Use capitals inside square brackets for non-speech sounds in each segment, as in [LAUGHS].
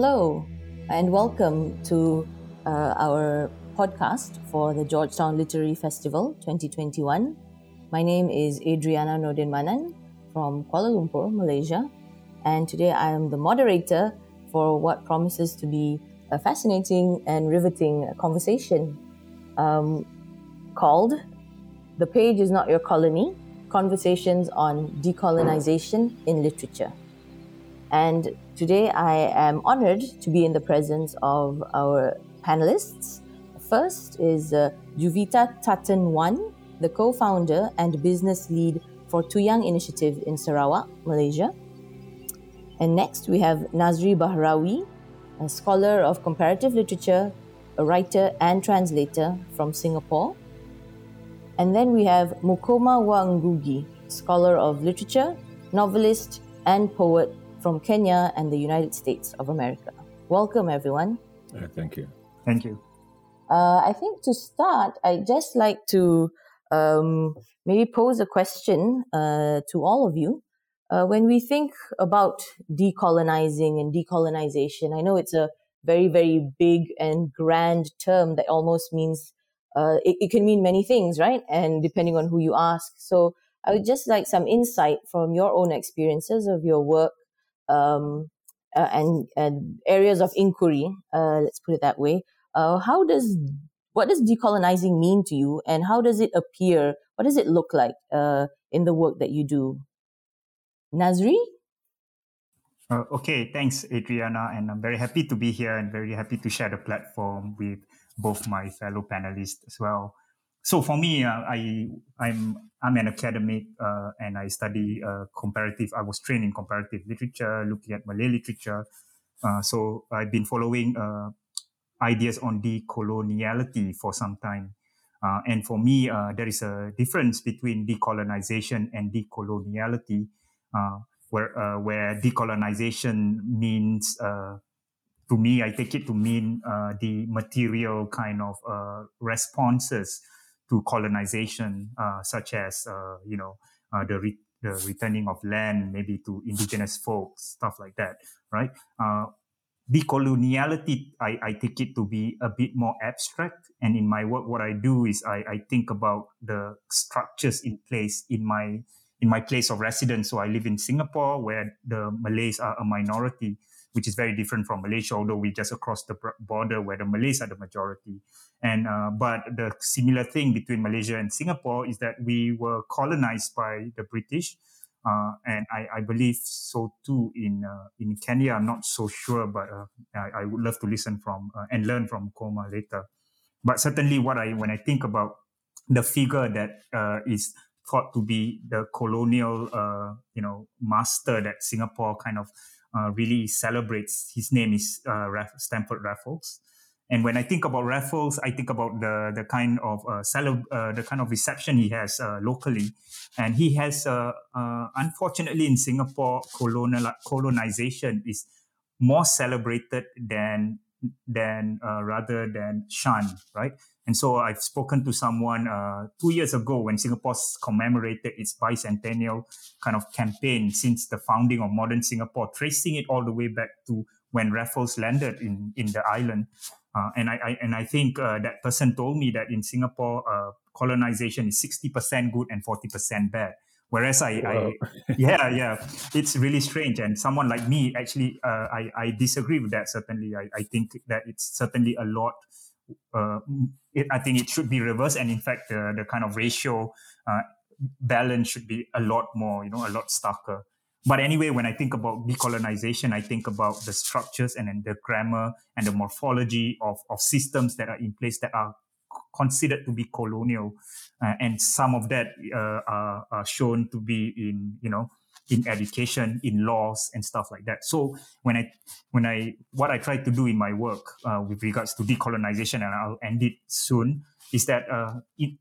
Hello, and welcome to uh, our podcast for the Georgetown Literary Festival 2021. My name is Adriana Nordin Manan from Kuala Lumpur, Malaysia, and today I am the moderator for what promises to be a fascinating and riveting conversation um, called The Page is Not Your Colony Conversations on Decolonization in Literature. And today I am honored to be in the presence of our panelists. First is uh, Juvita Tatan Wan, the co founder and business lead for Tuyang Initiative in Sarawak, Malaysia. And next we have Nazri Bahrawi, a scholar of comparative literature, a writer and translator from Singapore. And then we have Mukoma wa Ngugi, scholar of literature, novelist, and poet from Kenya and the United States of America. Welcome, everyone. Uh, thank you. Thank you. Uh, I think to start, I'd just like to um, maybe pose a question uh, to all of you. Uh, when we think about decolonizing and decolonization, I know it's a very, very big and grand term that almost means uh, it, it can mean many things, right? And depending on who you ask. So I would just like some insight from your own experiences of your work um, uh, and, and areas of inquiry. Uh, let's put it that way. Uh, how does what does decolonizing mean to you, and how does it appear? What does it look like uh, in the work that you do? Nazri. Uh, okay, thanks, Adriana, and I'm very happy to be here and very happy to share the platform with both my fellow panelists as well. So for me, uh, I I'm I'm an academic uh, and I study uh, comparative. I was trained in comparative literature, looking at Malay literature. Uh, so I've been following uh, ideas on decoloniality for some time. Uh, and for me, there is a difference between decolonization and decoloniality where where decolonization means to me I take it to mean uh, the material kind of uh, responses to colonization uh, such as uh, you know the re- the returning of land maybe to indigenous folks stuff like that right? Decoloniality I, I take it to be a bit more abstract. And in my work what i do is i, I think about the structures in place in my in my place of residence. So I live in Singapore, where the Malays are a minority, which is very different from Malaysia, although we just across the border where the Malays are the majority. And uh, but the similar thing between Malaysia and Singapore is that we were colonized by the British. Uh, and I, I, believe so too in uh, in Kenya. I'm not so sure, but uh, I, I, would love to listen from uh, and learn from Koma later. But certainly, what I when I think about the figure that uh, is thought to be the colonial, you know, master that Singapore kind of uh, really celebrates. His name is uh, Stamford Raffles. And when I think about Raffles, I think about the the kind of uh, celeb- uh, the kind of reception he has uh, locally, and he has uh, uh, unfortunately in Singapore colonial colonization is more celebrated than than uh, rather than shunned, right? And so I've spoken to someone uh, two years ago when Singapore commemorated its bicentennial kind of campaign since the founding of modern Singapore, tracing it all the way back to when Raffles landed in, in the island. Uh, and I, I, and I think uh, that person told me that in Singapore, uh, colonization is 60% good and 40% bad. Whereas I, I, [LAUGHS] yeah, yeah, it's really strange. And someone like me, actually, uh, I, I disagree with that. Certainly, I, I think that it's certainly a lot uh, it, I think it should be reversed. And in fact, the, the kind of ratio uh, balance should be a lot more, you know, a lot starker. But anyway, when I think about decolonization, I think about the structures and then the grammar and the morphology of, of systems that are in place that are considered to be colonial. Uh, and some of that uh, are, are shown to be in, you know, in education, in laws, and stuff like that. So when I when I what I try to do in my work uh, with regards to decolonization, and I'll end it soon, is that uh, it,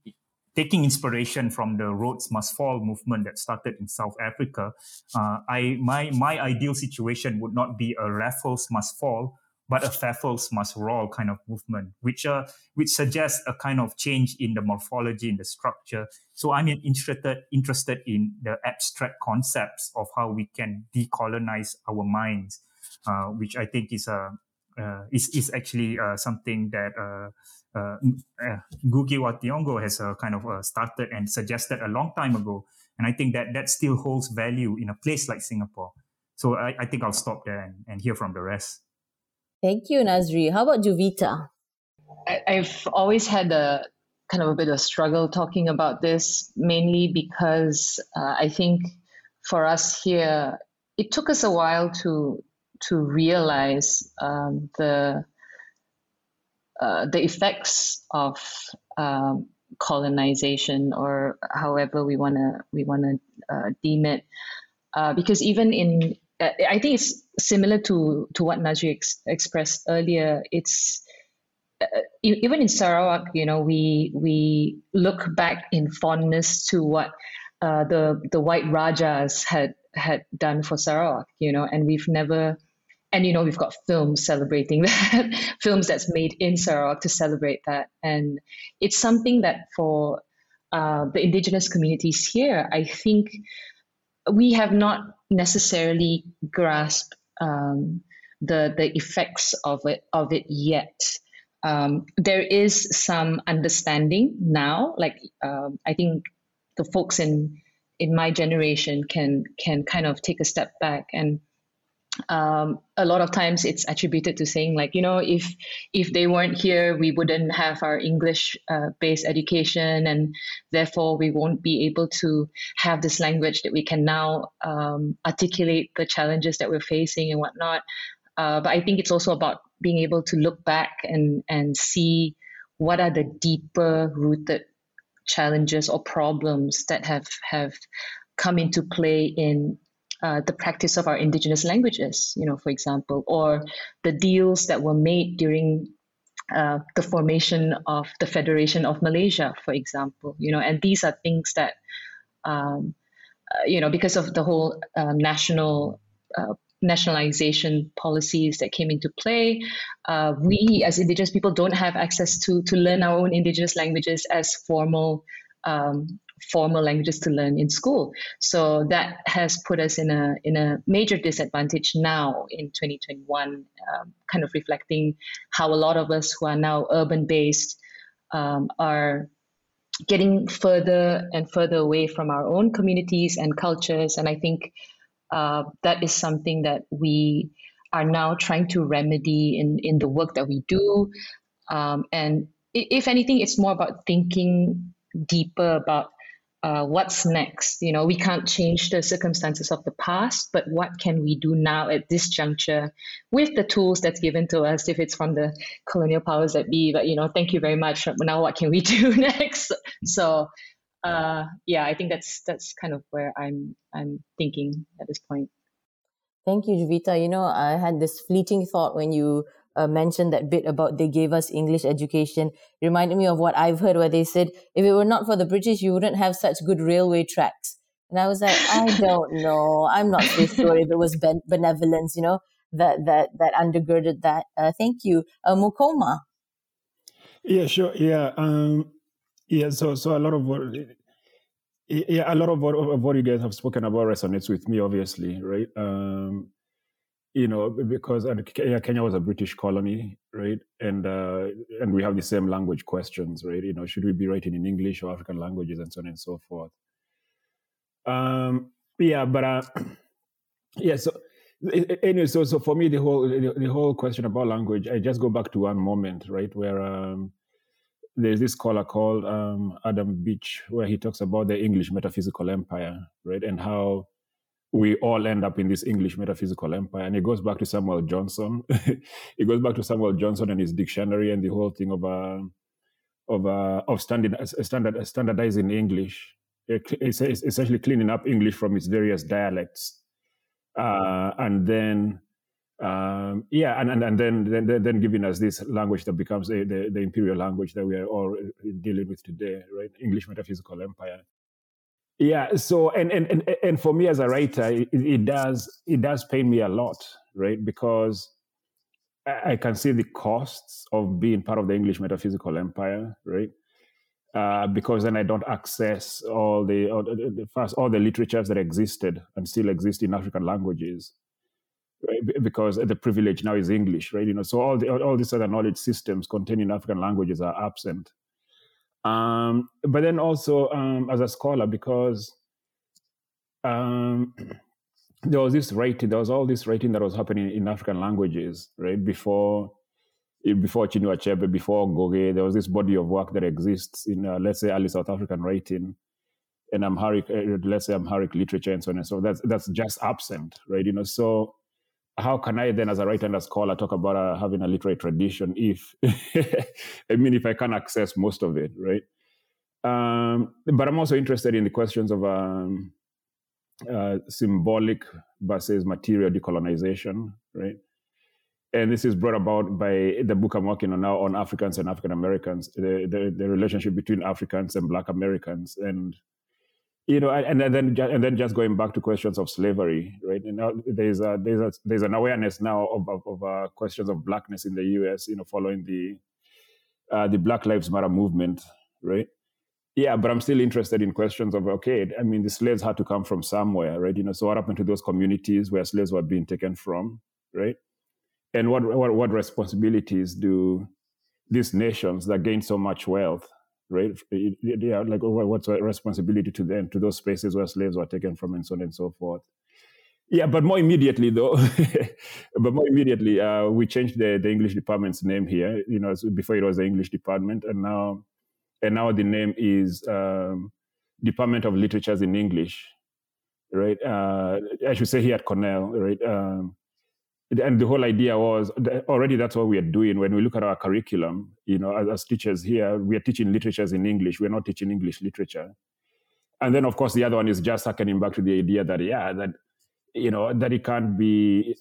taking inspiration from the Rhodes Must Fall movement that started in South Africa, uh, I my my ideal situation would not be a Raffles must fall, but a Pfeffels must roll kind of movement, which uh, which suggests a kind of change in the morphology, in the structure. So I'm interested interested in the abstract concepts of how we can decolonize our minds. uh, which I think is a uh, is is actually uh, something that uh, uh, uh Ngugi has uh, kind of uh, started and suggested a long time ago, and I think that that still holds value in a place like Singapore. So I, I think I'll stop there and, and hear from the rest. Thank you, Nazri. How about Juvita? I've always had a kind of a bit of struggle talking about this, mainly because uh, I think for us here, it took us a while to to realize um, the uh, the effects of um, colonization, or however we wanna we wanna uh, deem it, uh, because even in I think it's similar to to what Nazri ex- expressed earlier. It's uh, even in Sarawak, you know, we we look back in fondness to what uh, the the white rajas had had done for Sarawak, you know, and we've never, and you know, we've got films celebrating [LAUGHS] that, films that's made in Sarawak to celebrate that, and it's something that for uh, the indigenous communities here, I think we have not necessarily grasp um, the the effects of it of it yet um, there is some understanding now. Like um, I think the folks in in my generation can can kind of take a step back and um, a lot of times it's attributed to saying like you know if if they weren't here we wouldn't have our english uh, based education and therefore we won't be able to have this language that we can now um, articulate the challenges that we're facing and whatnot. Uh, but i think it's also about being able to look back and and see what are the deeper rooted challenges or problems that have have come into play in uh, the practice of our indigenous languages, you know, for example, or the deals that were made during uh, the formation of the Federation of Malaysia, for example, you know, and these are things that, um, uh, you know, because of the whole uh, national uh, nationalization policies that came into play. Uh, we, as Indigenous people, don't have access to to learn our own Indigenous languages as formal. Um, formal languages to learn in school so that has put us in a in a major disadvantage now in 2021 um, kind of reflecting how a lot of us who are now urban based um, are getting further and further away from our own communities and cultures and i think uh, that is something that we are now trying to remedy in, in the work that we do. Um, and if anything, it's more about thinking deeper about uh, what's next. You know, we can't change the circumstances of the past, but what can we do now at this juncture with the tools that's given to us? If it's from the colonial powers that be, but you know, thank you very much. Now, what can we [LAUGHS] do next? So uh, yeah, I think that's that's kind of where I'm I'm thinking at this point. Thank you, Juvita. You know, I had this fleeting thought when you uh, mentioned that bit about they gave us English education. It reminded me of what I've heard where they said, if it were not for the British, you wouldn't have such good railway tracks. And I was like, I [LAUGHS] don't know. I'm not so sure if it was ben- benevolence, you know, that that that undergirded that. Uh, thank you, uh, Mukoma. Yeah, sure. Yeah, um, yeah. So, so a lot of what yeah, a lot of what, of what you guys have spoken about resonates with me, obviously, right? Um, you know, because Kenya was a British colony, right? And uh, and we have the same language questions, right? You know, should we be writing in English or African languages and so on and so forth? Um, yeah, but uh, [CLEARS THROAT] yeah. So anyway, so so for me, the whole the whole question about language, I just go back to one moment, right, where um, there's this scholar called um, Adam Beach where he talks about the English metaphysical empire, right, and how we all end up in this English metaphysical empire. And it goes back to Samuel Johnson. [LAUGHS] it goes back to Samuel Johnson and his dictionary and the whole thing of uh, of uh, of standard, standard standardizing English. It's essentially cleaning up English from its various dialects, uh, and then um, yeah, and, and, and then, then then giving us this language that becomes a, the, the imperial language that we are all dealing with today, right? English metaphysical empire. Yeah. So and and and, and for me as a writer, it, it does it does pain me a lot, right? Because I can see the costs of being part of the English metaphysical empire, right? Uh, because then I don't access all the, all the, first all the literatures that existed and still exist in African languages right? Because the privilege now is English, right? You know, so all the all these other knowledge systems containing African languages are absent. Um, but then also um, as a scholar, because um, [CLEARS THROAT] there was this writing, there was all this writing that was happening in African languages, right? Before before Chinua Achebe, before Ngugi, there was this body of work that exists in, uh, let's say, early South African writing and Amharic, uh, let's say Amharic literature and so on and so that's that's just absent, right? You know, so how can I then, as a writer and a scholar, talk about uh, having a literary tradition if, [LAUGHS] I mean, if I can't access most of it, right? Um, but I'm also interested in the questions of um, uh, symbolic versus material decolonization, right? And this is brought about by the book I'm working on now on Africans and African Americans, the, the, the relationship between Africans and Black Americans, and you know, and, and then and then just going back to questions of slavery, right? And now there's a, there's a, there's an awareness now of of, of uh, questions of blackness in the U.S. You know, following the uh, the Black Lives Matter movement, right? Yeah, but I'm still interested in questions of okay, I mean, the slaves had to come from somewhere, right? You know, so what happened to those communities where slaves were being taken from, right? And what what, what responsibilities do these nations that gain so much wealth right? Yeah, like what's a responsibility to them, to those spaces where slaves were taken from, and so on and so forth. Yeah, but more immediately though, [LAUGHS] but more immediately, uh, we changed the, the English department's name here. You know, before it was the English department, and now, and now the name is um, Department of Literatures in English, right? Uh, I should say here at Cornell, right? Um, and the whole idea was already that's what we are doing. When we look at our curriculum you know as, as, teachers here we are teaching literatures in english. We're not teaching english literature. And then of course the other one is just harkening back to the idea that yeah that you know that it can't be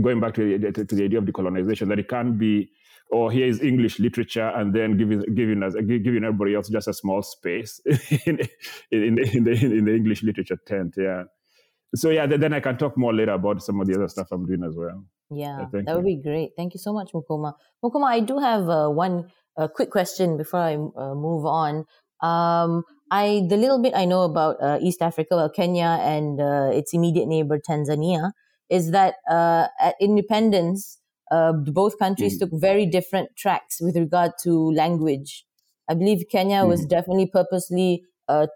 going back to the, to the idea of decolonization that it can't be oh here is english literature and then giving giving us giving everybody else just a small space [LAUGHS] in, in, in, the, in the english literature tent yeah so yeah, then I can talk more later about some of the other stuff I'm doing as well. Yeah, that you. would be great. Thank you so much, Mukoma. Mukoma, I do have uh, one uh, quick question before I uh, move on. Um, I the little bit I know about uh, East Africa, well, Kenya and uh, its immediate neighbor Tanzania, is that uh, at independence, both countries mm. took very different tracks with regard to language. I believe Kenya mm. was definitely purposely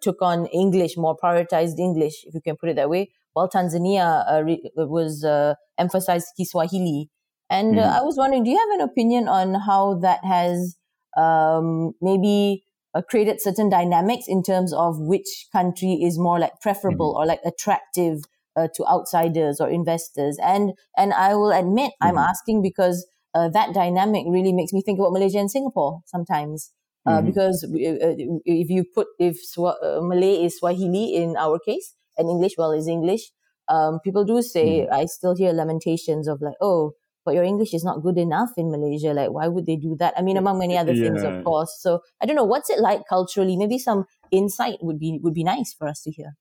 took on English, more prioritized English, if you can put it that way, while Tanzania uh, re- was uh, emphasized Kiswahili. And mm. I was wondering, do you have an opinion on how that has um, maybe uh, created certain dynamics in terms of which country is more like preferable mm. or like attractive uh, to outsiders or investors? And and I will admit, mm. I'm mm-hmm. asking because uh, that dynamic really makes me think about Malaysia and Singapore sometimes. Uh, mm-hmm. because if you put if Swa- Malay is Swahili in our case, and English well is English. Um, people do say, mm. I still hear lamentations of like, oh, but your English is not good enough in Malaysia. Like, why would they do that? I mean, among many other yeah. things, of course. So I don't know, what's it like culturally? Maybe some insight would be would be nice for us to hear.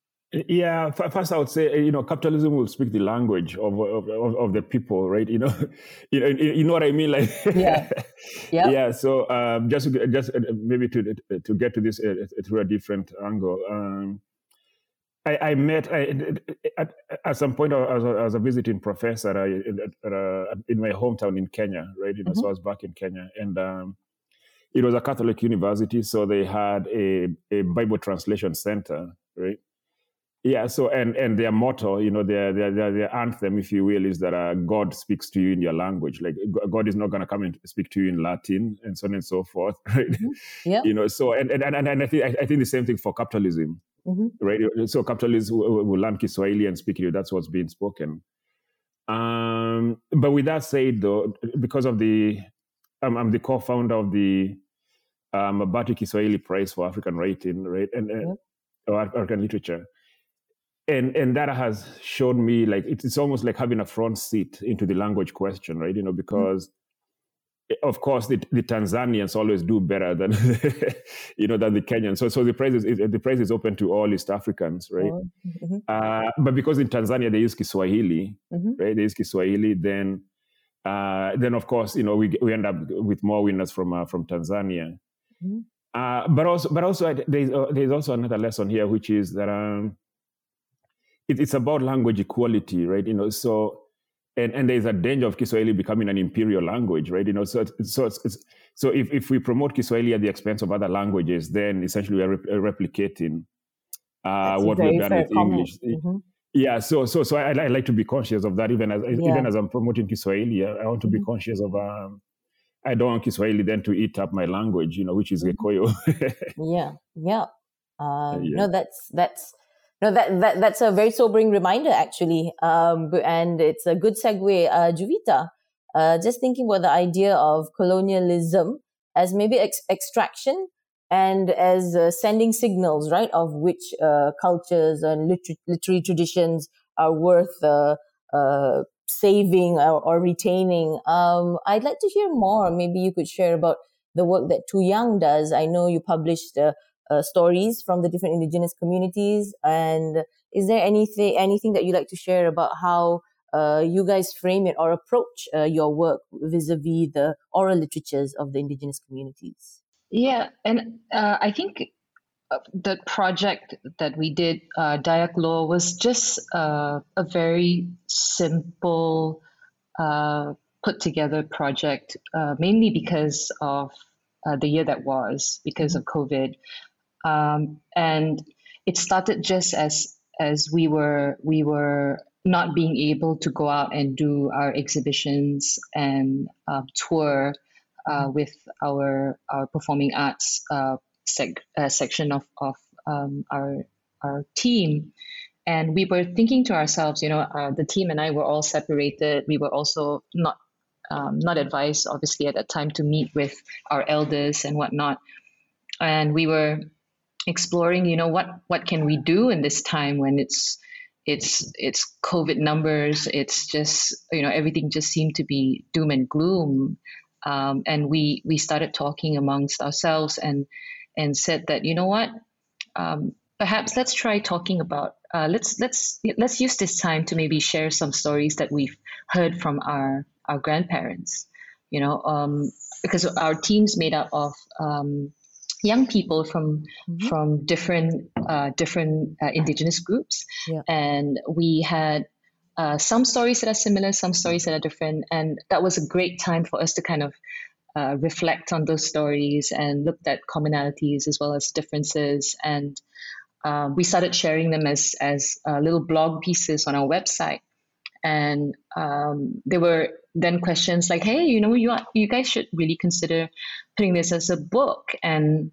Yeah, first I would say you know capitalism will speak the language of of, of, of the people, right? You know, [LAUGHS] you know, you know what I mean, like yeah, [LAUGHS] yeah. yeah so um, just just uh, maybe to to get to this uh, through a different angle. Um, I, I met I, at, at, some point as a, as a visiting professor I, uh, in my hometown in Kenya, right? You know, mm-hmm. So I was back in Kenya, and um, it was a Catholic university, so they had a, a Bible translation center, right? Yeah. So and and their motto, you know, their their their, their anthem, if you will, is that uh, God speaks to you in your language. Like God is not going to come and speak to you in Latin and so on and so forth, [LAUGHS] right? Mm-hmm. Yeah. You know. So and and and, and I think I think the same thing for capitalism Mm-hmm. Right. So capitalists will, will learn Kiswahili and speak it. That's what's being spoken. Um, but with that said, though, because of the, I'm, I'm the co-founder of the um, Mabati Kiswahili Prize for African Writing, right, and mm-hmm. or African literature, and and that has shown me like it's almost like having a front seat into the language question, right? You know, because of course, the, the, Tanzanians always do better than [LAUGHS] you know than the Kenyans. So, so the prize is the prize is open to all East Africans, right? Mm-hmm. Uh, but because in Tanzania they use Kiswahili, mm-hmm. right? They use Kiswahili, then uh, then of course you know we we end up with more winners from uh, from Tanzania. Mm-hmm. Uh, but also, but also there's uh, there's also another lesson here, which is that um, it, it's about language equality, right? You know, so and and there's a danger of Kiswahili becoming an imperial language, right? You know, so so it's, so if, if we promote Kiswahili at the expense of other languages, then essentially we are replicating uh, what we've done with English. Mm-hmm. Yeah, so so so I, I, like to be conscious of that, even as yeah. even as I'm promoting Kiswahili, I, I want to be mm-hmm. conscious of. Um, I don't want Kiswahili then to eat up my language, you know, which is mm-hmm. [LAUGHS] Yeah, yeah. Uh, yeah. No, that's that's no, that, that that's a very sobering reminder, actually, um, and it's a good segue. Uh, Juvita, uh, just thinking about the idea of colonialism as maybe ex- extraction and as uh, sending signals, right, of which uh, cultures and liter- literary traditions are worth uh, uh, saving or, or retaining. Um, I'd like to hear more. Maybe you could share about the work that Tuyang does. I know you published uh, stories from the different indigenous communities. And is there anything anything that you like to share about how uh, you guys frame it or approach uh, your work vis-a-vis the oral literatures of the indigenous communities? Yeah, and uh, I think uh, the project that we did, uh, Dayak Lore, was just uh, a very simple, uh, put together project, mainly because of the year that was, because of COVID um, and it started just as as we were we were not being able to go out and do our exhibitions and uh, tour uh, with our our performing arts uh, sec- uh, section of of um, our our team. And we were thinking to ourselves, you know, uh, the team and I were all separated. We were also not um, not advised, obviously, at that time to meet with our elders and whatnot. And we were exploring you know what what can we do in this time when it's it's it's covid numbers it's just you know everything just seemed to be doom and gloom. Um, and we we started talking amongst ourselves and and said that you know what um, perhaps let's try talking about uh, let's let's let's use this time to maybe share some stories that we've heard from our our grandparents you know um, because our team's made up of um, young people from mm-hmm. from different uh, different uh, indigenous groups, yeah. and we had uh, some stories that are similar, some stories that are different, and that was a great time for us to kind of uh, reflect on those stories and look at commonalities as well as differences, and um, we started sharing them as as uh, little blog pieces on our website, and um, there were then questions like, "Hey, you know, you you guys should really consider putting this as a book." And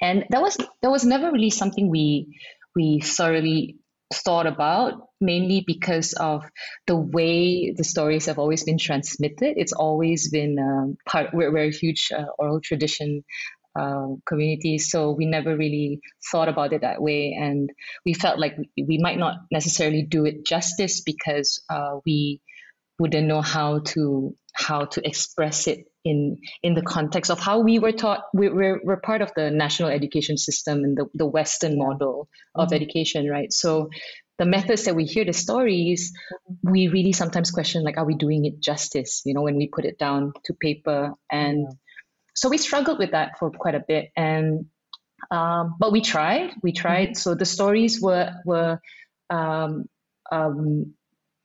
and that was that was never really something we we thoroughly thought about mainly because of the way the stories have always been transmitted it's always been um, part we're, we're a huge uh, oral tradition uh, community so we never really thought about it that way and we felt like we might not necessarily do it justice because uh, we wouldn't know how to how to express it in in the context of how we were taught we, we're, we're part of the national education system and the, the western model of mm-hmm. education right so the methods that we hear the stories we really sometimes question like are we doing it justice you know when we put it down to paper and yeah. so we struggled with that for quite a bit and um, but we tried we tried mm-hmm. so the stories were were um, um,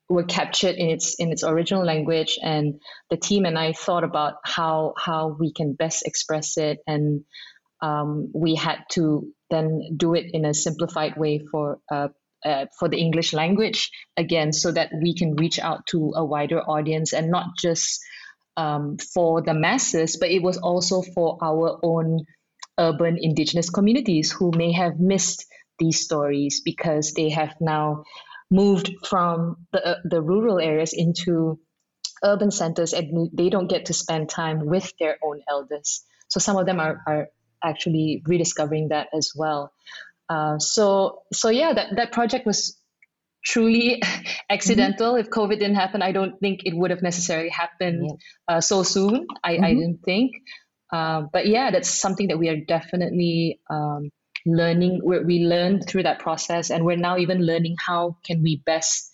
were captured in its in its original language and the team and I thought about how how we can best express it and um, we had to then do it in a simplified way for uh, uh, for the English language again so that we can reach out to a wider audience and not just um, for the masses but it was also for our own urban indigenous communities who may have missed these stories because they have now moved from the, uh, the rural areas into urban centers and they don't get to spend time with their own elders. So some of them are, are actually rediscovering that as well. Uh, so so yeah, that, that project was truly [LAUGHS] accidental. Mm-hmm. If COVID didn't happen, I don't think it would have necessarily happened yeah. uh, so soon. I, mm-hmm. I didn't think. Uh, but yeah, that's something that we are definitely um, learning we learned through that process and we're now even learning how can we best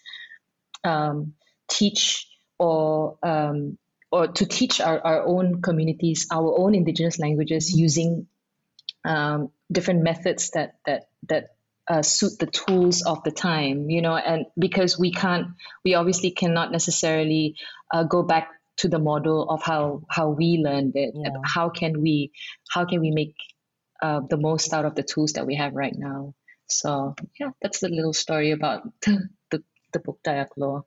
um, teach or um, or to teach our, our own communities our own indigenous languages using um, different methods that that that uh, suit the tools of the time, you know, and because we can't, we obviously cannot necessarily uh, go back to the model of how how we learned it. Yeah. How can we how can we make uh, the most out of the tools that we have right now? So yeah, that's the little story about [LAUGHS] the the, book Dayak Lore.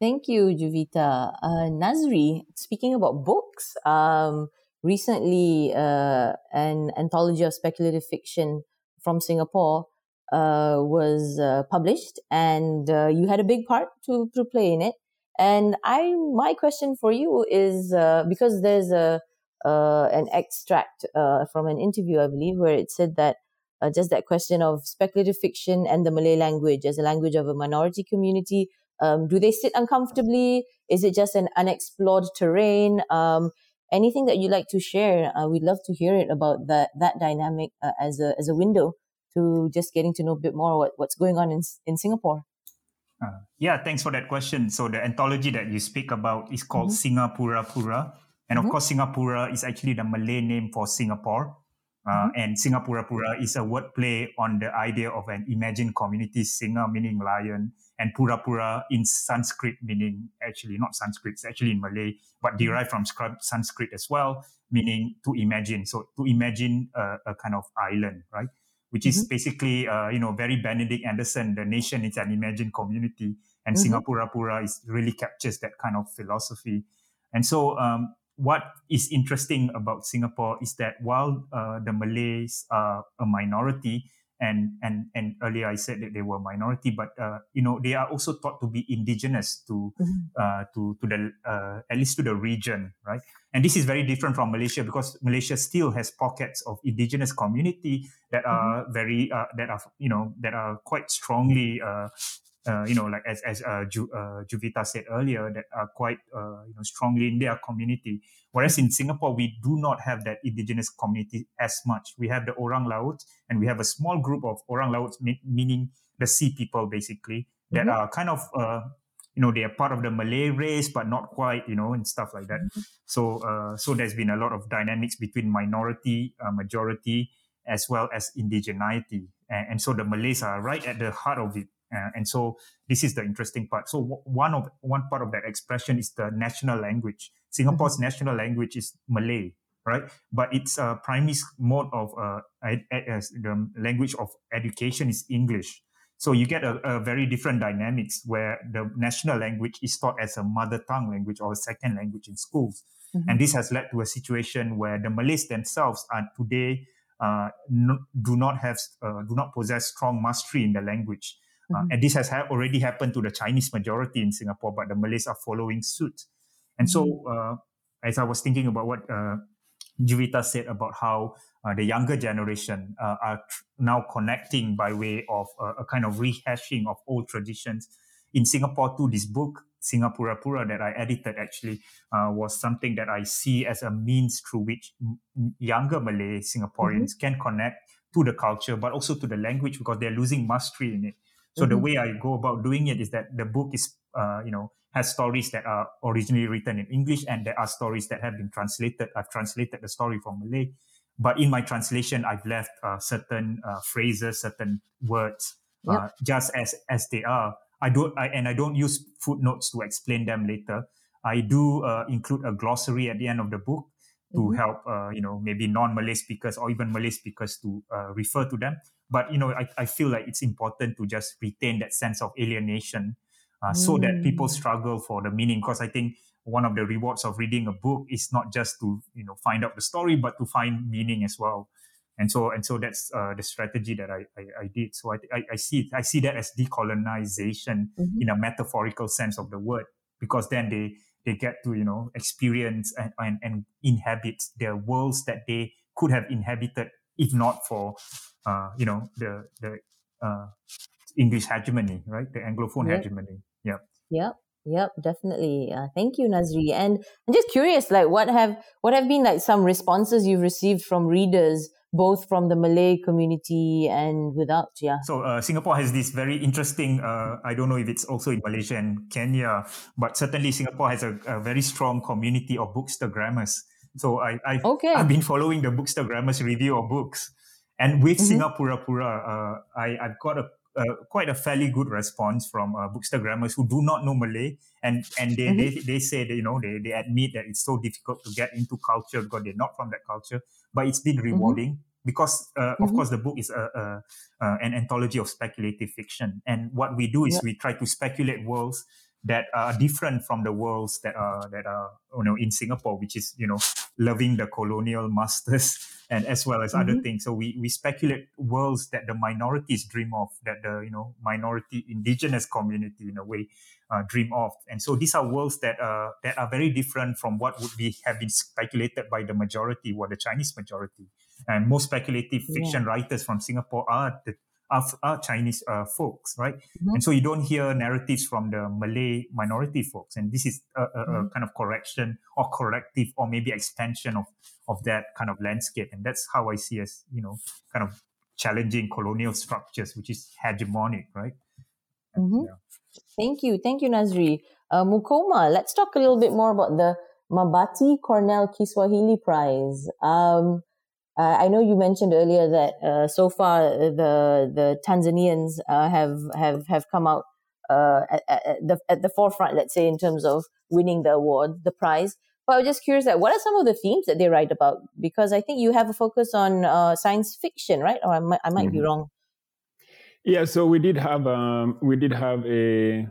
Thank you, Juvita. Uh, Nazri, speaking about books, um, recently uh, an anthology of speculative fiction from Singapore uh, was uh, published, and uh, you had a big part to, to play in it. And I, my question for you is uh, because there's a uh, an extract from an interview, I believe, where it said that just that question of speculative fiction and the Malay language as a language of a minority community. Um, do they sit uncomfortably? Is it just an unexplored terrain? Um, anything that you'd like to share? Uh, we'd love to hear it about that that dynamic uh, as a as a window to just getting to know a bit more what, what's going on in in Singapore. Uh, yeah, thanks for that question. So the anthology that you speak about is called mm-hmm. Singapura Pura, and of mm-hmm. course, Singapura is actually the Malay name for Singapore. Uh, mm-hmm. And Singapura Pura is a wordplay on the idea of an imagined community, Singa meaning lion, and Pura Pura in Sanskrit meaning actually not Sanskrit, it's actually in Malay, but mm-hmm. derived from Sanskrit as well, meaning to imagine. So to imagine a, a kind of island, right? Which mm-hmm. is basically, uh, you know, very Benedict Anderson, the nation is an imagined community, and mm-hmm. Singapura Pura is really captures that kind of philosophy. And so um, what is interesting about Singapore is that while uh, the Malays are a minority, and and and earlier I said that they were a minority, but uh, you know they are also thought to be indigenous to mm-hmm. uh, to to the uh, at least to the region, right? And this is very different from Malaysia because Malaysia still has pockets of indigenous community that are mm-hmm. very uh, that are you know that are quite strongly uh, you know, like as as uh, Ju, uh, Juvita said earlier, that are quite uh, you know strongly in their community. Whereas in Singapore, we do not have that indigenous community as much. We have the Orang Laut, and we have a small group of Orang Laut, meaning the sea people, basically, that mm-hmm. are kind of uh, you know they are part of the Malay race, but not quite, you know, and stuff like that. Mm-hmm. So uh, so there's been a lot of dynamics between minority, majority, as well as indigeneity, and, and so the Malays are right at the heart of it. Uh, and so this is the interesting part. So w- one of one part of that expression is the national language. Singapore's mm-hmm. national language is Malay, right? But its uh, primary mode of uh, ed- ed- the language of education is English. So you get a, a, very different dynamics where the national language is taught as a mother tongue language or a second language in schools. Mm-hmm. And this has led to a situation where the Malays themselves are today uh, no, do not have uh, do not possess strong mastery in the language. Uh, mm-hmm. and this has ha- already happened to the Chinese majority in Singapore, but the Malays are following suit. And mm-hmm. so, uh, as I was thinking about what uh, Juvita said about how uh, the younger generation uh, are tr- now connecting by way of uh, a kind of rehashing of old traditions. In Singapore, too, this book, Singapura Pura, that I edited actually was something that I see as a means through which m- younger Malay Singaporeans mm-hmm. can connect to the culture, but also to the language because they're losing mastery in it. So mm-hmm. the way I go about doing it is that the book is, uh, you know, has stories that are originally written in English and there are stories that have been translated. I've translated the story from Malay, but in my translation, I've left uh, certain uh, phrases, certain words, uh, yep. just as as they are. I don't, I, and I don't use footnotes to explain them later. I do uh, include a glossary at the end of the book to mm-hmm. help, uh, you know, maybe non-Malay speakers or even Malay speakers to refer to them. But you know, I, I feel like it's important to just retain that sense of alienation, uh, mm. so that people mm. struggle for the meaning. Because I think one of the rewards of reading a book is not just to you know find out the story, but to find meaning as well. And so and so that's uh, the strategy that I, I, I did. So I, I, I see it, I see that as decolonization mm-hmm. in a metaphorical sense of the word, because then they they get to you know experience and, and, and inhabit their worlds that they could have inhabited if not for uh, you know the the uh, English hegemony, right? The Anglophone yep. hegemony. Yeah. Yep. Yep, definitely. Uh, thank you, Nazri. And I'm just curious, like, what have what have been like some responses you've received from readers, both from the Malay community and without? Yeah. So uh, Singapore has this very interesting. Uh, I don't know if it's also in Malaysia and Kenya, but certainly Singapore has a, a very strong community of bookstagrammers. So I, I've, okay. I've been following the bookstagrammer's review of books. And with mm-hmm. Singapura Pura, uh, I, I've got a uh, quite a fairly good response from uh, bookstagrammers who do not know Malay, and and they, mm-hmm. they they say that you know they, they admit that it's so difficult to get into culture because they're not from that culture, but it's been mm-hmm. rewarding. Mm-hmm. Because uh, of mm-hmm. course the book is a, a, a, an anthology of speculative fiction, and what we do is yep. we try to speculate worlds that are different from the worlds that are that are you know in Singapore, which is you know loving the colonial masters [LAUGHS] and as well as mm-hmm. other things. So we we speculate worlds that the minorities dream of, that the you know minority indigenous community in a way uh, dream of, and so these are worlds that uh, that are very different from what would be have been speculated by the majority or the Chinese majority. And most speculative fiction yeah. writers from Singapore are the are, are Chinese uh, folks, right? Mm-hmm. And so you don't hear narratives from the Malay minority folks. And this is a, a, mm-hmm. a, kind of correction or corrective or maybe expansion of, of that kind of landscape. And that's how I see as, you know, kind of challenging colonial structures, which is hegemonic, right? Mm-hmm. Yeah. Thank you. Thank you, Nazri. Uh, Mukoma, let's talk a little bit more about the Mabati Cornell Kiswahili Prize. Um, uh, I know you mentioned earlier that uh, so far uh, the the Tanzanians uh, have have have come out uh, at, at, the at the forefront, let's say, in terms of winning the award, the prize. But I was just curious that what are some of the themes that they write about? Because I think you have a focus on uh, science fiction, right? Or I might, I might mm-hmm. be wrong. Yeah, so we did have um, we did have a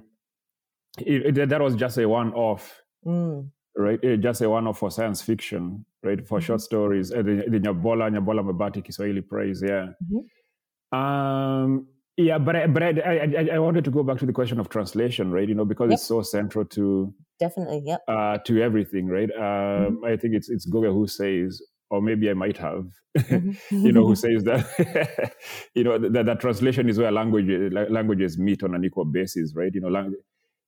it, it, that was just a one-off, mm. right? just a one-off for science fiction right? For mm-hmm. short stories, uh, the, the Nyabola, Nyabola Mabati Kiswahili Prize, yeah. Mm-hmm. Um, yeah, but I, but I, I, I, wanted to go back to the question of translation, right? You know, because yep. it's so central to definitely, yeah, uh, to everything, right? Um, mm-hmm. I think it's it's Ngugi who says, or maybe I might have, mm-hmm. [LAUGHS] you know, who says that, [LAUGHS] you know, that, that translation is where language languages meet on an equal basis, right? You know, language.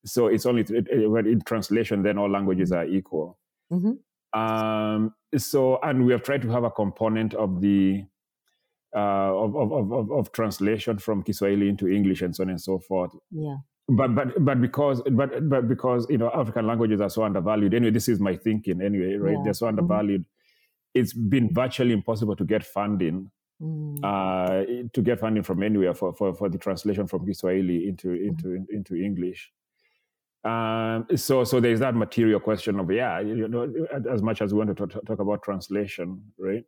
So it's only it, it, in translation, then all languages mm-hmm. are equal. Mm-hmm. Um, so, and we have tried to have a component of the uh, of, of, of, of translation from Kiswahili into English and so on and so forth. Yeah. But but but because but but because you know African languages are so undervalued. Anyway, this is my thinking. Anyway, right? Yeah. They're so mm-hmm. undervalued. Mm-hmm. It's been virtually impossible to get funding. Mm. Uh, to get funding from anywhere for, for, for the translation from Kiswahili into into mm-hmm. into English. Um, so, so there's that material question of yeah, you know, as much as we want to talk, talk about translation, right?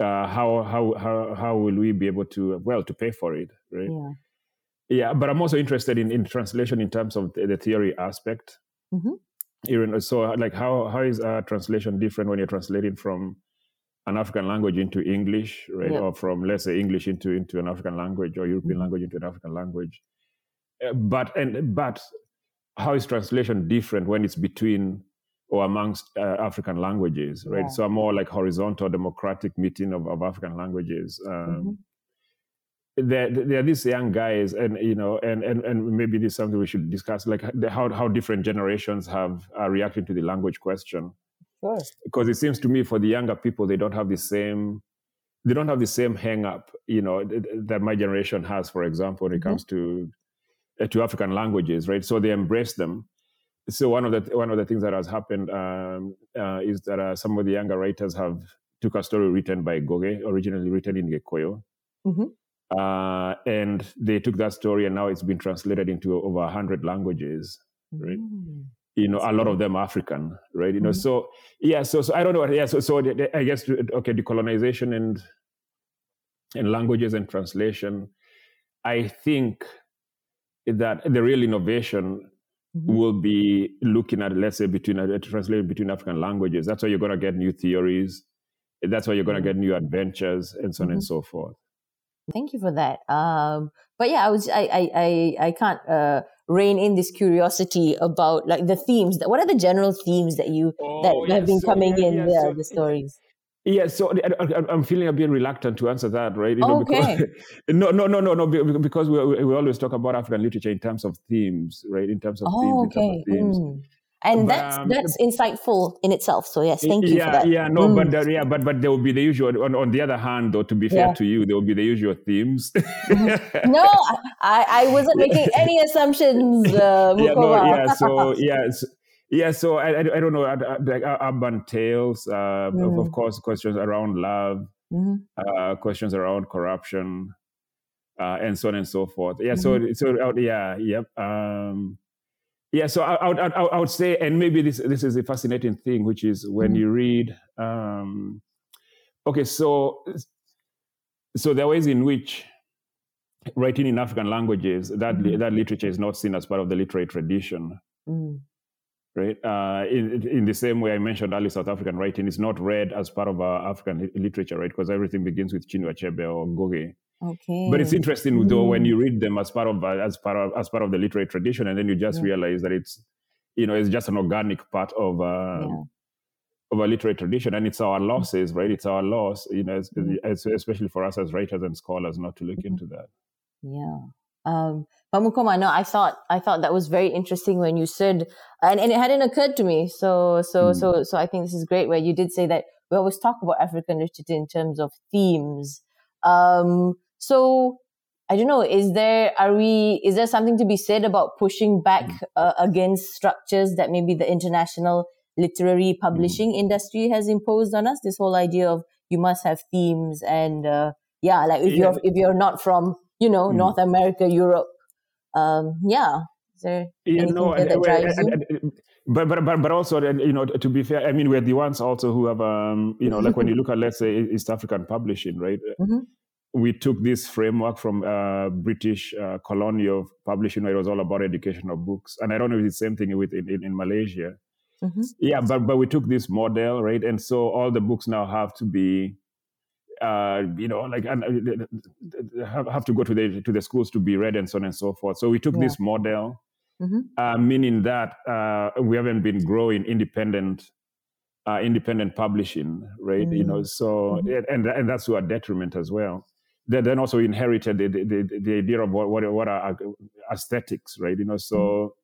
Uh, how how how how will we be able to well to pay for it, right? Yeah. Yeah, but I'm also interested in, in translation in terms of the, the theory aspect. Mm-hmm. So, like, how how is uh, translation different when you're translating from an African language into English, right, or from let's say English into into an African language or European mm-hmm. language into an African language? Uh, but and but how is translation different when it's between or amongst uh, African languages, right? Yeah. So a more like horizontal democratic meeting of, of African languages. Um, mm-hmm. there, there are these young guys, and you know, and and and maybe this is something we should discuss, like how how different generations have are reacting to the language question. Sure. Because it seems to me for the younger people, they don't have the same they don't have the same hang up, you know, that my generation has, for example, when it mm-hmm. comes to uh, to African languages, right? So they embrace them. So one of the one of the things that has happened um, uh, is that uh, some of the younger writers have took a story written by Ngugi, originally written in Gikuyu, mm-hmm. uh, and they took that story and now it's been translated into over hundred languages, right? Mm-hmm. You know, a lot of them African, right? You know, mm-hmm. so yeah, so so I don't know. Yeah, so so I guess okay, decolonization and and languages and translation. I think that the real innovation mm-hmm. will be looking at, let's say, between a translation between African languages. That's why you're going to get new theories. That's why you're going to get new adventures, and so on mm-hmm. and so forth. Thank you for that. Um, but yeah, I was I I I, I can't uh, rein in this curiosity about like the themes. What are the general themes that you oh, that yeah, have been so, coming yeah, in yeah, the, so, the stories? Yeah, so I'm feeling a bit reluctant to answer that, right? You know, okay. Because, [LAUGHS] no, no, no, no, no, because we, we always talk about African literature in terms of themes, right? In terms of oh, themes. Okay. Themes. Mm. And but, that's um, that's insightful in itself. So yes, thank you yeah, for that. Yeah, no, mm. but uh, yeah, but but there will be the usual. On, on the other hand, though, to be fair yeah. to you, there will be the usual themes. Mm-hmm. [LAUGHS] no, I, I wasn't making any assumptions. Uh, yeah, no, yeah. So [LAUGHS] yeah, so, yeah, so I, I, I don't know, like urban tales, uh, mm. of, of, mm. course, questions around love, mm-hmm. uh, questions around corruption, uh, and so on and so forth. Yeah. Mm-hmm. So so yeah. Yep. Um, yeah. So I, I, I, I, would say, and maybe this this is a fascinating thing, which is when mm-hmm. you read. Um, okay. So so there are ways in which writing in African languages that mm-hmm. that literature is not seen as part of the literary tradition. Mm right? Uh, in, in the same way I mentioned early South African writing is not read as part of our African literature, right? Because everything begins with Chinua Achebe or Ngugi. Okay. But it's interesting mm. though when you read them as part of uh, as part of as part of the literary tradition, and then you just yeah. realize that it's you know it's just an organic part of. Uh, yeah. Of a literary tradition, and it's our losses, right? It's our loss, you know, mm. especially for us as writers and scholars, not to look mm-hmm. into that. Yeah, um, but Mukoma, no, I thought I thought that was very interesting when you said, and, and it hadn't occurred to me. So so mm. so so I think this is great where you did say that we always talk about African literature in terms of themes. Um, so I don't know. Is there are we? Is there something to be said about pushing back mm. uh, against structures that maybe the international literary hmm. publishing mm. industry has imposed on us? This whole idea of you must have themes and uh, yeah, like if yeah. you're if you're not from you know, mm. North America, Europe. Um, yeah. Is there yeah, no, that, that drives you? but but but but also you know to be fair, I mean we're the ones also who have um you know like when you look at let's say East African publishing, right? [LAUGHS] Mm-hmm. We took this framework from uh, British uh, colonial publishing, where it was all about educational books, and I don't know if it's the same thing with in, in, in Malaysia. Mm-hmm. Yeah, but but we took this model, right? And so all the books now have to be uh, you know, like and, uh, have, to go to the to the schools to be read and so on and so forth. So we took yeah. this model, mm-hmm. uh, meaning that uh, we haven't been growing independent uh, independent publishing, right? Mm-hmm. You know, mm-hmm. so mm-hmm. and and that's to our detriment as well. They then also inherited the, the, the idea of what what, what are aesthetics, right? You know, so mm-hmm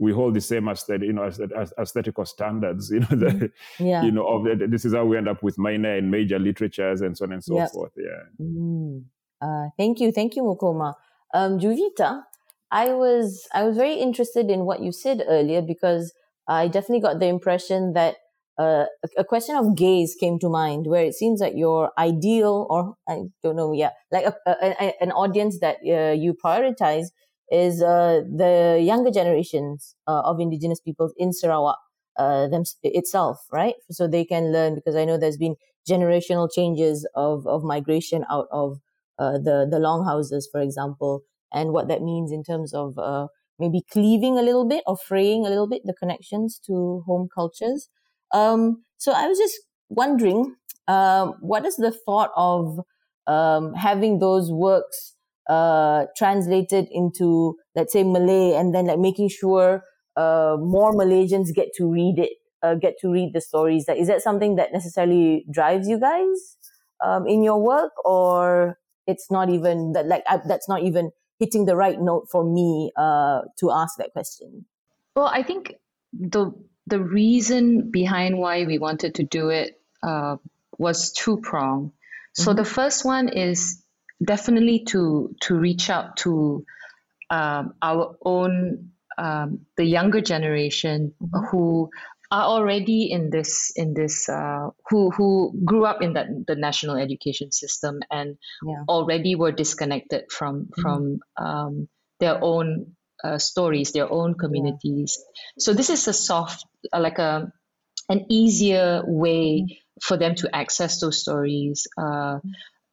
we hold the same aesthetic, you know, aesthetical standards, you know, [LAUGHS] the, mm-hmm. yeah. you know, of the, this is how we end up with minor and major literatures and so on and so yep. forth. Yeah. Mm. Uh, thank you, thank you, Mukoma. Um, Juvita, I was I was very interested in what you said earlier because I definitely got the impression that uh, a, a question of gaze came to mind, where it seems that your ideal, or I don't know, yeah, like a, a, an audience that uh, you prioritize is uh, the younger generations uh, of indigenous peoples in Sarawak uh, them itself, right? So they can learn because I know there's been generational changes of, of migration out of uh, the the longhouses, for example, and what that means in terms of uh, maybe cleaving a little bit or fraying a little bit the connections to home cultures. Um, so I was just wondering, um, what is the thought of um, having those works uh, translated into, let's say, Malay, and then like making sure uh, more Malaysians get to read it, uh, get to read the stories. Like, is that something that necessarily drives you guys um, in your work, or it's not even that? Like, that's not even hitting the right note for me uh, to ask that question. Well, I think the the reason behind why we wanted to do it uh, was two prong. So mm-hmm. the first one is definitely to to reach out to um, our own um, the younger generation mm-hmm. who are already in this in this uh, who who grew up in that the national education system and yeah. already were disconnected from mm-hmm. from um, their own uh, stories, their own communities. Yeah. So this is a soft, uh, like a an easier way mm-hmm. for them to access those stories.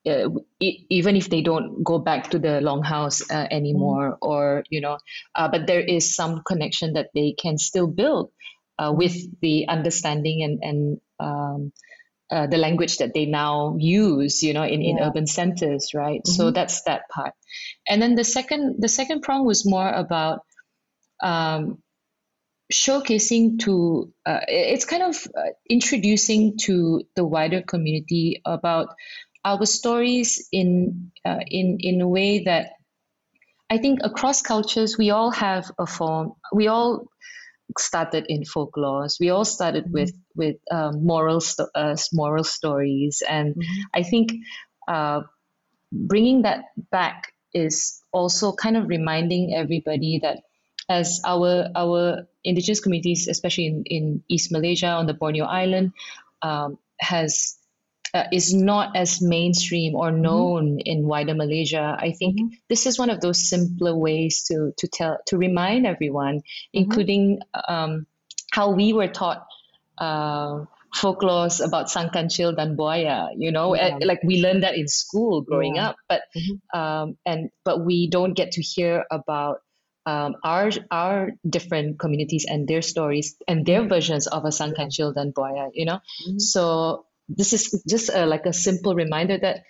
Uh, uh, even if they don't go back to the longhouse uh, anymore mm. or you know uh, but there is some connection that they can still build uh, with the understanding and and um, uh, the language that they now use you know in, yeah. in urban centers right mm-hmm. so that's that part and then the second the second prong was more about um, showcasing to uh, it's kind of introducing to the wider community about our stories in uh, in in a way that I think across cultures we all have a form. We all started in folklores. We all started mm-hmm. with with um, moral sto- uh, moral stories, and mm-hmm. I think uh, bringing that back is also kind of reminding everybody that as our our indigenous communities, especially in, in East Malaysia on the Borneo Island, um, has uh, is not as mainstream or mm-hmm. known mm-hmm. in wider Malaysia. I think mm-hmm. this is one of those simpler ways to to tell to remind everyone, mm-hmm. including um, how we were taught. Uh, folklores about sang kancil dan buaya you know yeah. like we learned that in school growing yeah. up but mm-hmm. um, and but we don't get to hear about um, our our different communities and their stories and their versions of a sang kancil dan buaya, you know mm-hmm. so this is just a, like a simple reminder that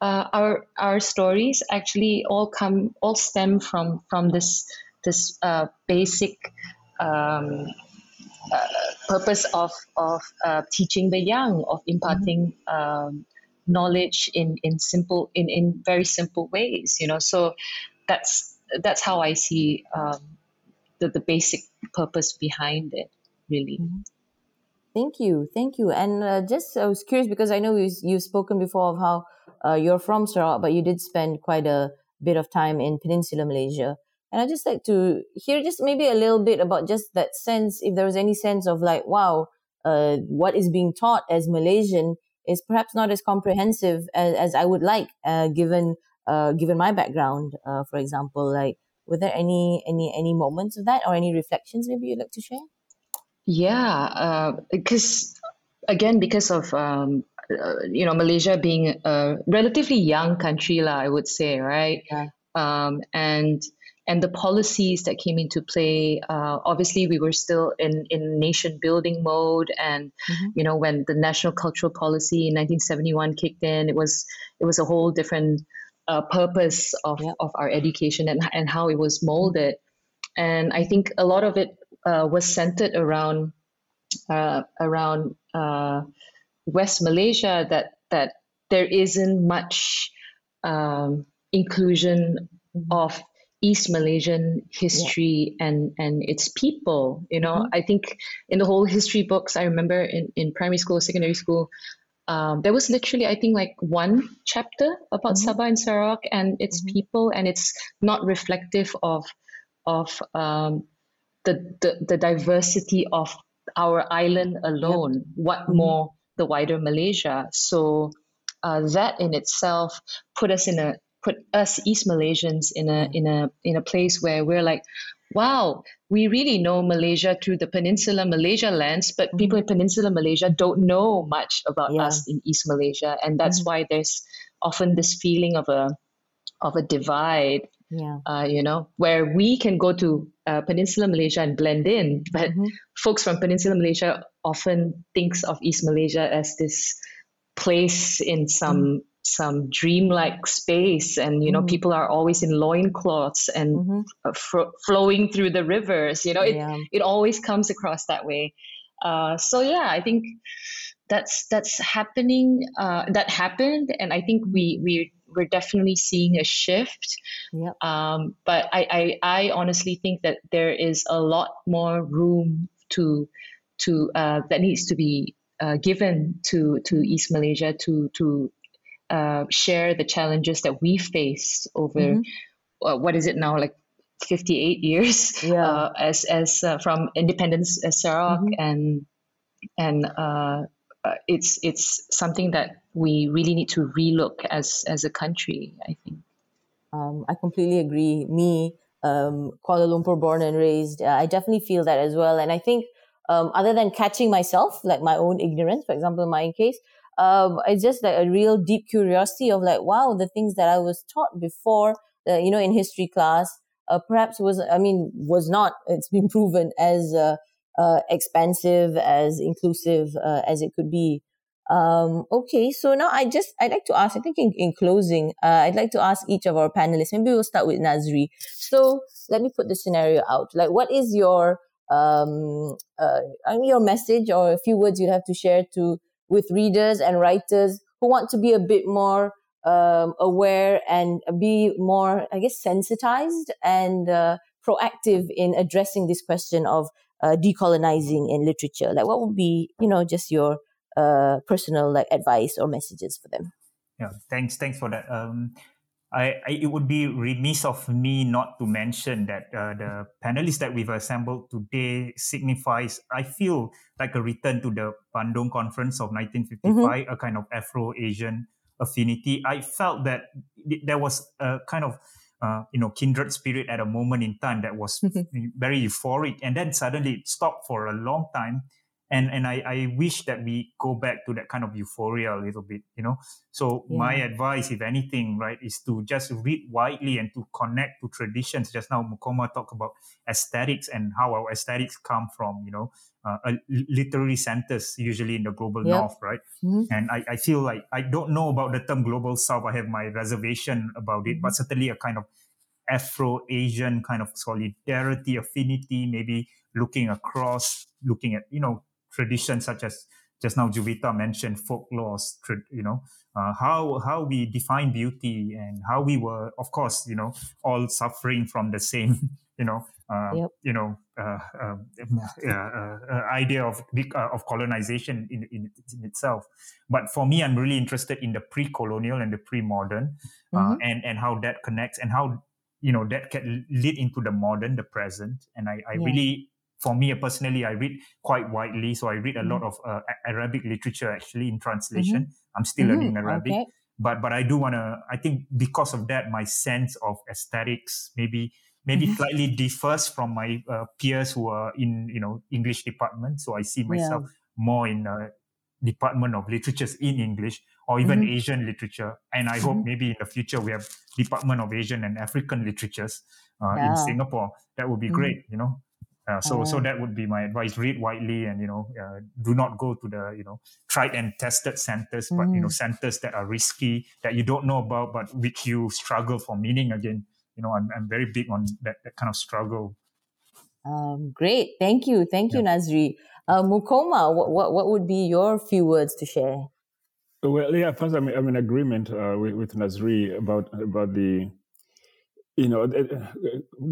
uh, our our stories actually all come all stem from from this this uh, basic um, uh, purpose of of uh, teaching the young of imparting mm-hmm. um, knowledge in in simple in in very simple ways you know so that's that's how I see um, the the basic purpose behind it really. Mm-hmm. Thank you, thank you. And uh, just I was curious because I know you, you've spoken before of how uh, you're from Sarawak, but you did spend quite a bit of time in Peninsular Malaysia. And I'd just like to hear just maybe a little bit about just that sense, if there was any sense of like, wow, uh, what is being taught as Malaysian is perhaps not as comprehensive as, as I would like, uh, given uh, given my background, uh, for example. Like, were there any any any moments of that or any reflections maybe you'd like to share? Yeah, because uh, again, because of um, uh, you know Malaysia being a relatively young country, la, I would say, right? Yeah. Um, and and the policies that came into play. Uh, obviously, we were still in in nation building mode, and mm-hmm. you know when the national cultural policy in 1971 kicked in, it was it was a whole different uh, purpose of, yeah. of our education and and how it was molded. And I think a lot of it uh, was centered around uh, around uh, West Malaysia that that there isn't much um, inclusion mm-hmm. of East Malaysian history yeah. and and its people. You know, mm-hmm. I think in the whole history books, I remember in, in primary school, secondary school, um, there was literally, I think, like one chapter about mm-hmm. Sabah and Sarawak and its mm-hmm. people, and it's not reflective of of um, the, the, the diversity of our island alone. Yep. What mm-hmm. more the wider Malaysia? So uh, that in itself put us in a put us East Malaysians in a in a in a place where we're like, wow, we really know Malaysia through the Peninsula Malaysia lens, but mm-hmm. people in Peninsula Malaysia don't know much about yeah. us in East Malaysia, and that's mm-hmm. why there's often this feeling of a of a divide yeah. Uh, you know, where we can go to uh, Peninsular Malaysia and blend in, but mm-hmm. folks from Peninsula Malaysia often thinks of East Malaysia as this place in some mm-hmm. some dreamlike space, and you know, mm-hmm. people are always in loincloths and mm-hmm. uh, flowing through the rivers. You know, it yeah. it always comes across that way. Uh, so yeah, I think that's that's happening. Uh, that happened, and I think we we we're definitely seeing a shift. Yep. Um, but I, I, I honestly think that there is a lot more room to to uh, that needs to be uh, given to to East Malaysia to to uh, share the challenges that we faced over mm-hmm. uh, what is it now like 58 years yeah. Uh, as as uh, from independence as Sarawak mm-hmm. and and uh, it's it's something that we really need to relook as as a country. I think. Um, I completely agree. Me, um, Kuala Lumpur born and raised, uh, I definitely feel that as well. And I think, um, other than catching myself, like my own ignorance, for example, in my case, um, it's just like a real deep curiosity of like, wow, the things that I was taught before, uh, you know, in history class, uh, perhaps was, I mean, was not, it's been proven as, uh, uh, expansive, as inclusive uh, as it could be. Um, okay, so now I just I'd like to ask. I think in, in closing, uh, I'd like to ask each of our panelists. Maybe we'll start with Nazri. So let me put the scenario out. Like, what is your um, uh, your message or a few words you'd have to share to with readers and writers who want to be a bit more um, aware and be more, I guess, sensitized and uh, proactive in addressing this question of uh, decolonizing in literature? Like, what would be, you know, just your uh, personal like advice or messages for them? Yeah, thanks, thanks for that. Um, I, I, it would be remiss of me not to mention that uh, the panelists that we've assembled today signifies, I feel, like a return to the Bandung Conference of 1955, mm-hmm. a kind of Afro-Asian affinity. I felt that there was a kind of uh, you know kindred spirit at a moment in time that was [LAUGHS] very euphoric, and then suddenly it stopped for a long time and and I, I wish that we go back to that kind of euphoria a little bit you know so yeah. my advice if anything right is to just read widely and to connect to traditions just now mukoma talked about aesthetics and how our aesthetics come from you know uh, literary centers usually in the global yep. north right mm-hmm. and I, I feel like i don't know about the term global south i have my reservation about it mm-hmm. but certainly a kind of afro-asian kind of solidarity affinity maybe looking across looking at you know traditions such as just now Juvita mentioned folklore, you know, uh, how how we define beauty and how we were, of course, you know, all suffering from the same, [LAUGHS] you know, uh, yep. you know, uh, um, uh, uh, idea of uh, of colonization in, in, in, itself. But for me, I'm really interested in the pre-colonial and the pre-modern, mm-hmm. and and how that connects and how you know that can lead into the modern, the present. And I, I yeah. really for me personally, I read quite widely. So I read a mm-hmm. lot of uh, Arabic literature actually in translation. Mm-hmm. I'm still learning mm-hmm. Arabic. Okay. But but I do want to. I think because of that, my sense of aesthetics maybe maybe mm-hmm. slightly differs from my uh, peers who are in you know English department. So I see myself yeah. more in a department of literatures in English or even mm-hmm. Asian literature. And I hope mm-hmm. maybe in the future we have Department of Asian and African literatures uh, yeah. in Singapore. That would be great. You know. Uh, so, so oh. that would be my advice: read widely, and you know, uh, do not go to the you know tried and tested centers, but you know, mm. centers that are risky that you don't know about, but which you struggle for meaning. Again, you know, I'm I'm very big on that that kind of struggle. Um, great, thank you, thank you, yeah. Nazri. Uh, Mukoma, what, what what would be your few words to share? Well, yeah, first I'm, I'm in agreement uh, with, with Nazri about about the you know,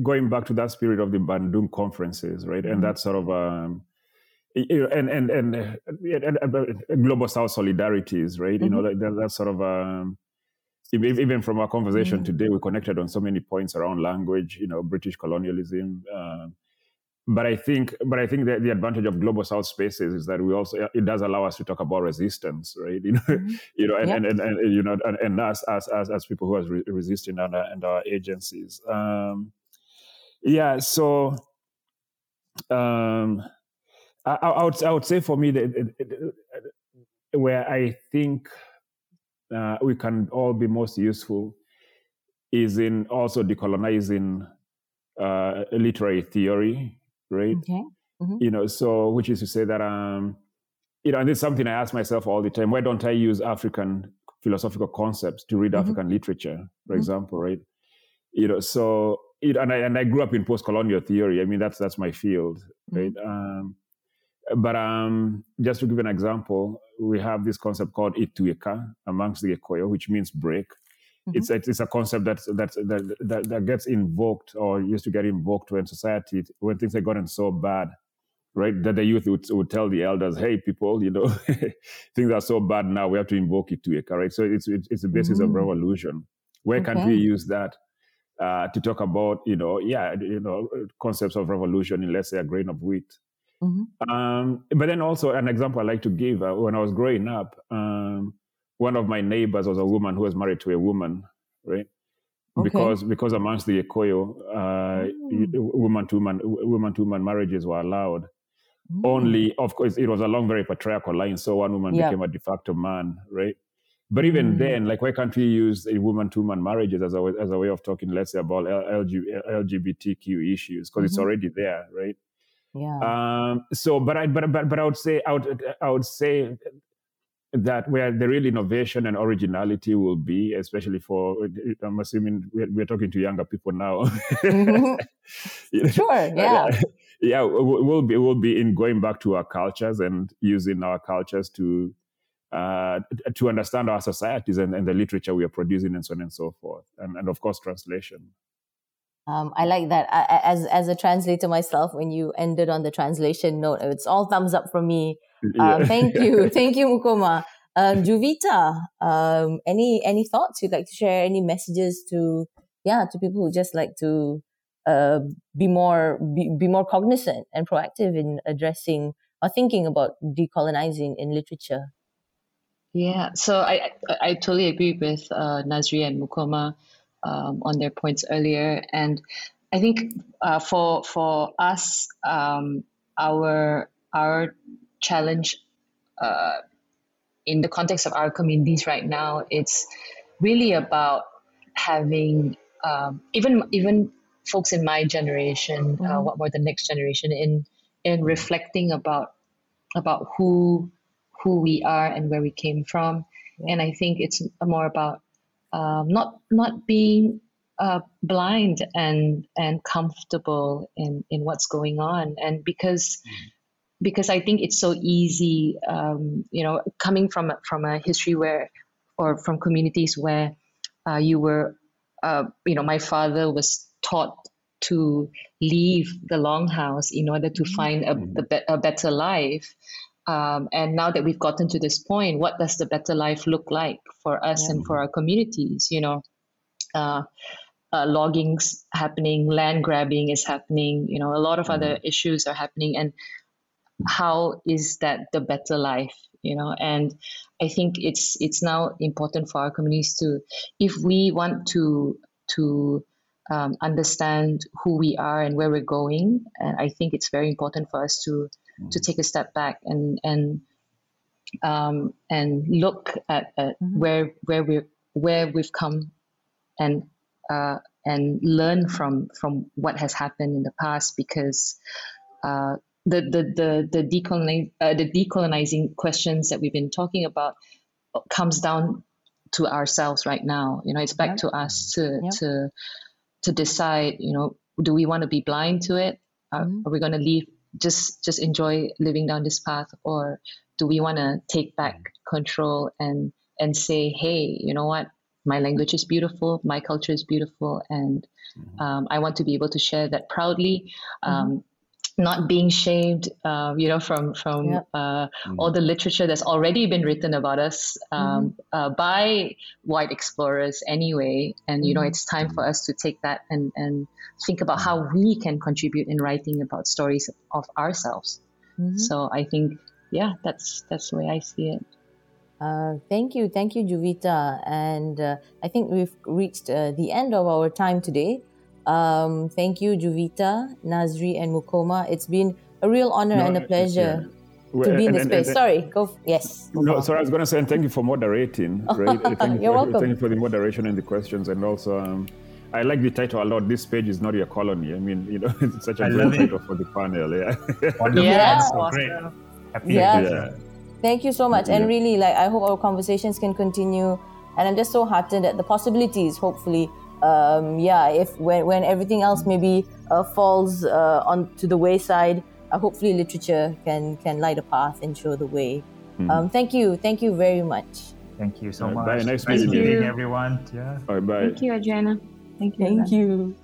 going back to that spirit of the Bandung conferences, right, mm-hmm. and that sort of, um, you know, and and and, and, and global South solidarities, right? Mm-hmm. You know, mm-hmm. that, that sort of. Um, even from our conversation mm-hmm. today, we connected on so many points around language, you know, British colonialism, uh, but I think, but I think that the advantage of global South spaces is that we also it does allow us to talk about resistance, right? [LAUGHS] You know, mm-hmm. you know, and, yep. and, and, and, you know, and, and us as as as people who are re- resisting and, and our agencies. Um, yeah, so um, I, I, would I would say for me that where I think uh, we can all be most useful is in also decolonizing uh, literary theory right? Okay. Mm-hmm. You know, so which is to say that um, you know, and this is something I ask myself all the time: Why don't I use African philosophical concepts to read mm-hmm. African literature, for mm-hmm. example, right? You know, so it, and I and I grew up in post-colonial theory. I mean, that's that's my field, right? Mm-hmm. Um, but um, just to give an example, we have this concept called ituika amongst the Gikuyu, which means break. Mm-hmm. It's, a, it's a concept that, that, that, that, that gets invoked or used to get invoked when society, when things had gotten so bad, right? That the youth would, would tell the elders, hey, people, you know, [LAUGHS] things are so bad now, we have to invoke it to it, right? So it's, it's, it's the basis mm-hmm. of mm. revolution. Where okay. can we use that uh, to talk about, you know, yeah, you know, concepts of revolution in, let's say, a grain of wheat? Mm-hmm. Um, but then also an example I like to give uh, when I was growing up, um, one of my neighbors was a woman who was married to a woman, right? Okay. Because because amongst the Gikuyu, uh, mm. woman to woman woman to woman marriages were allowed. Mm. Only, of course, it was along very patriarchal line, So one woman yep. became a de facto man, right? But even mm. then, like, why can't we use a woman to woman marriages as a as a way of talking, let's say, about LGBTQ issues because mm-hmm. it's already there, right? Yeah. Um, so, but I but but but I would say I would I would say that where the real innovation and originality will be, especially for, I'm assuming we're, we're talking to younger people now. mm-hmm. [LAUGHS] Sure, [LAUGHS] yeah. yeah, we'll be, we'll be in going back to our cultures and using our cultures to, uh, to understand our societies and, and the literature we are producing and so on and so forth. And, and of course, translation. Um, I like that. I, as as a translator myself, when you ended on the translation note, it's all thumbs up from me. Uh, yeah. thank you, [LAUGHS] thank you, Mukoma. Um, Juvita, um, any any thoughts you'd like to share? Any messages to yeah to people who just like to uh, be more be, be more cognizant and proactive in addressing or thinking about decolonizing in literature? Yeah, so I I, I totally agree with uh, Nazri and Mukoma um, on their points earlier, and I think uh, for for us, um, our our challenge uh, in the context of our communities right now, it's really about having um, even even folks in my generation, uh, mm-hmm. what more the next generation, in in reflecting about about who who we are and where we came from. And I think it's more about um, not not being uh, blind and and comfortable in in what's going on. And because mm. because I think it's so easy, um, you know, coming from from a history where or from communities where uh, you were, uh, you know, my father was taught to leave the longhouse in order to mm-hmm. find a, a, a better life. Um, and now that we've gotten to this point, what does the better life look like for us yeah. and for our communities? You know, uh, uh, logging's happening, land grabbing is happening. You know, a lot of mm. other issues are happening, and how is that the better life? You know, and I think it's it's now important for our communities to, if we want to to um, understand who we are and where we're going, and I think it's very important for us to mm-hmm. to take a step back and and um, and look at, at mm-hmm. where where we where we've come and uh, and learn from from what has happened in the past because uh, the the the the, decolonize, uh, the decolonizing questions that we've been talking about comes down to ourselves right now. You know, it's back to us to to to decide. You know, do we want to be blind to it? Mm-hmm. Are we going to leave just just enjoy living down this path? Or do we want to take back control and and say hey you know what? My language is beautiful my culture is beautiful and mm-hmm. um, i want to be able to share that proudly. Um, mm-hmm not being shamed, uh, you know, from from uh, mm-hmm. all the literature that's already been written about us um, mm-hmm. uh, by white explorers anyway. And you know, mm-hmm. it's time for us to take that and and think about how we can contribute in writing about stories of ourselves. Mm-hmm. So I think, yeah, that's that's the way I see it. Uh, thank you, thank you, Juvita, and uh, I think we've reached uh, the end of our time today. Um, thank you, Juvita, Nazri, and Mukoma. It's been a real honor no, and a pleasure. Yeah. to be in the space. And, sorry, go. F- yes. No, sorry. I was going to say, and thank you for moderating. [LAUGHS] Right? thank you You're for, welcome. Thank you for the moderation and the questions, and also, um, I like the title a lot. This page is not your colony. I mean, you know, [LAUGHS] it's such a great title for the panel. Yeah. Wonderful. [LAUGHS] Yeah. So awesome. great. Happy yeah. yeah. Thank you so much, yeah. and really, like, I hope our conversations can continue. And I'm just so heartened at the possibilities, hopefully, um, yeah, if when, when everything else maybe uh, falls uh, onto the wayside, uh, hopefully literature can can light a path and show the way. Mm. Um, thank you, thank you very much. Thank you so right, much. Bye. Nice, nice meeting you. everyone. Yeah. Bye. Bye. Thank you, Adriana. Thank you. Thank you.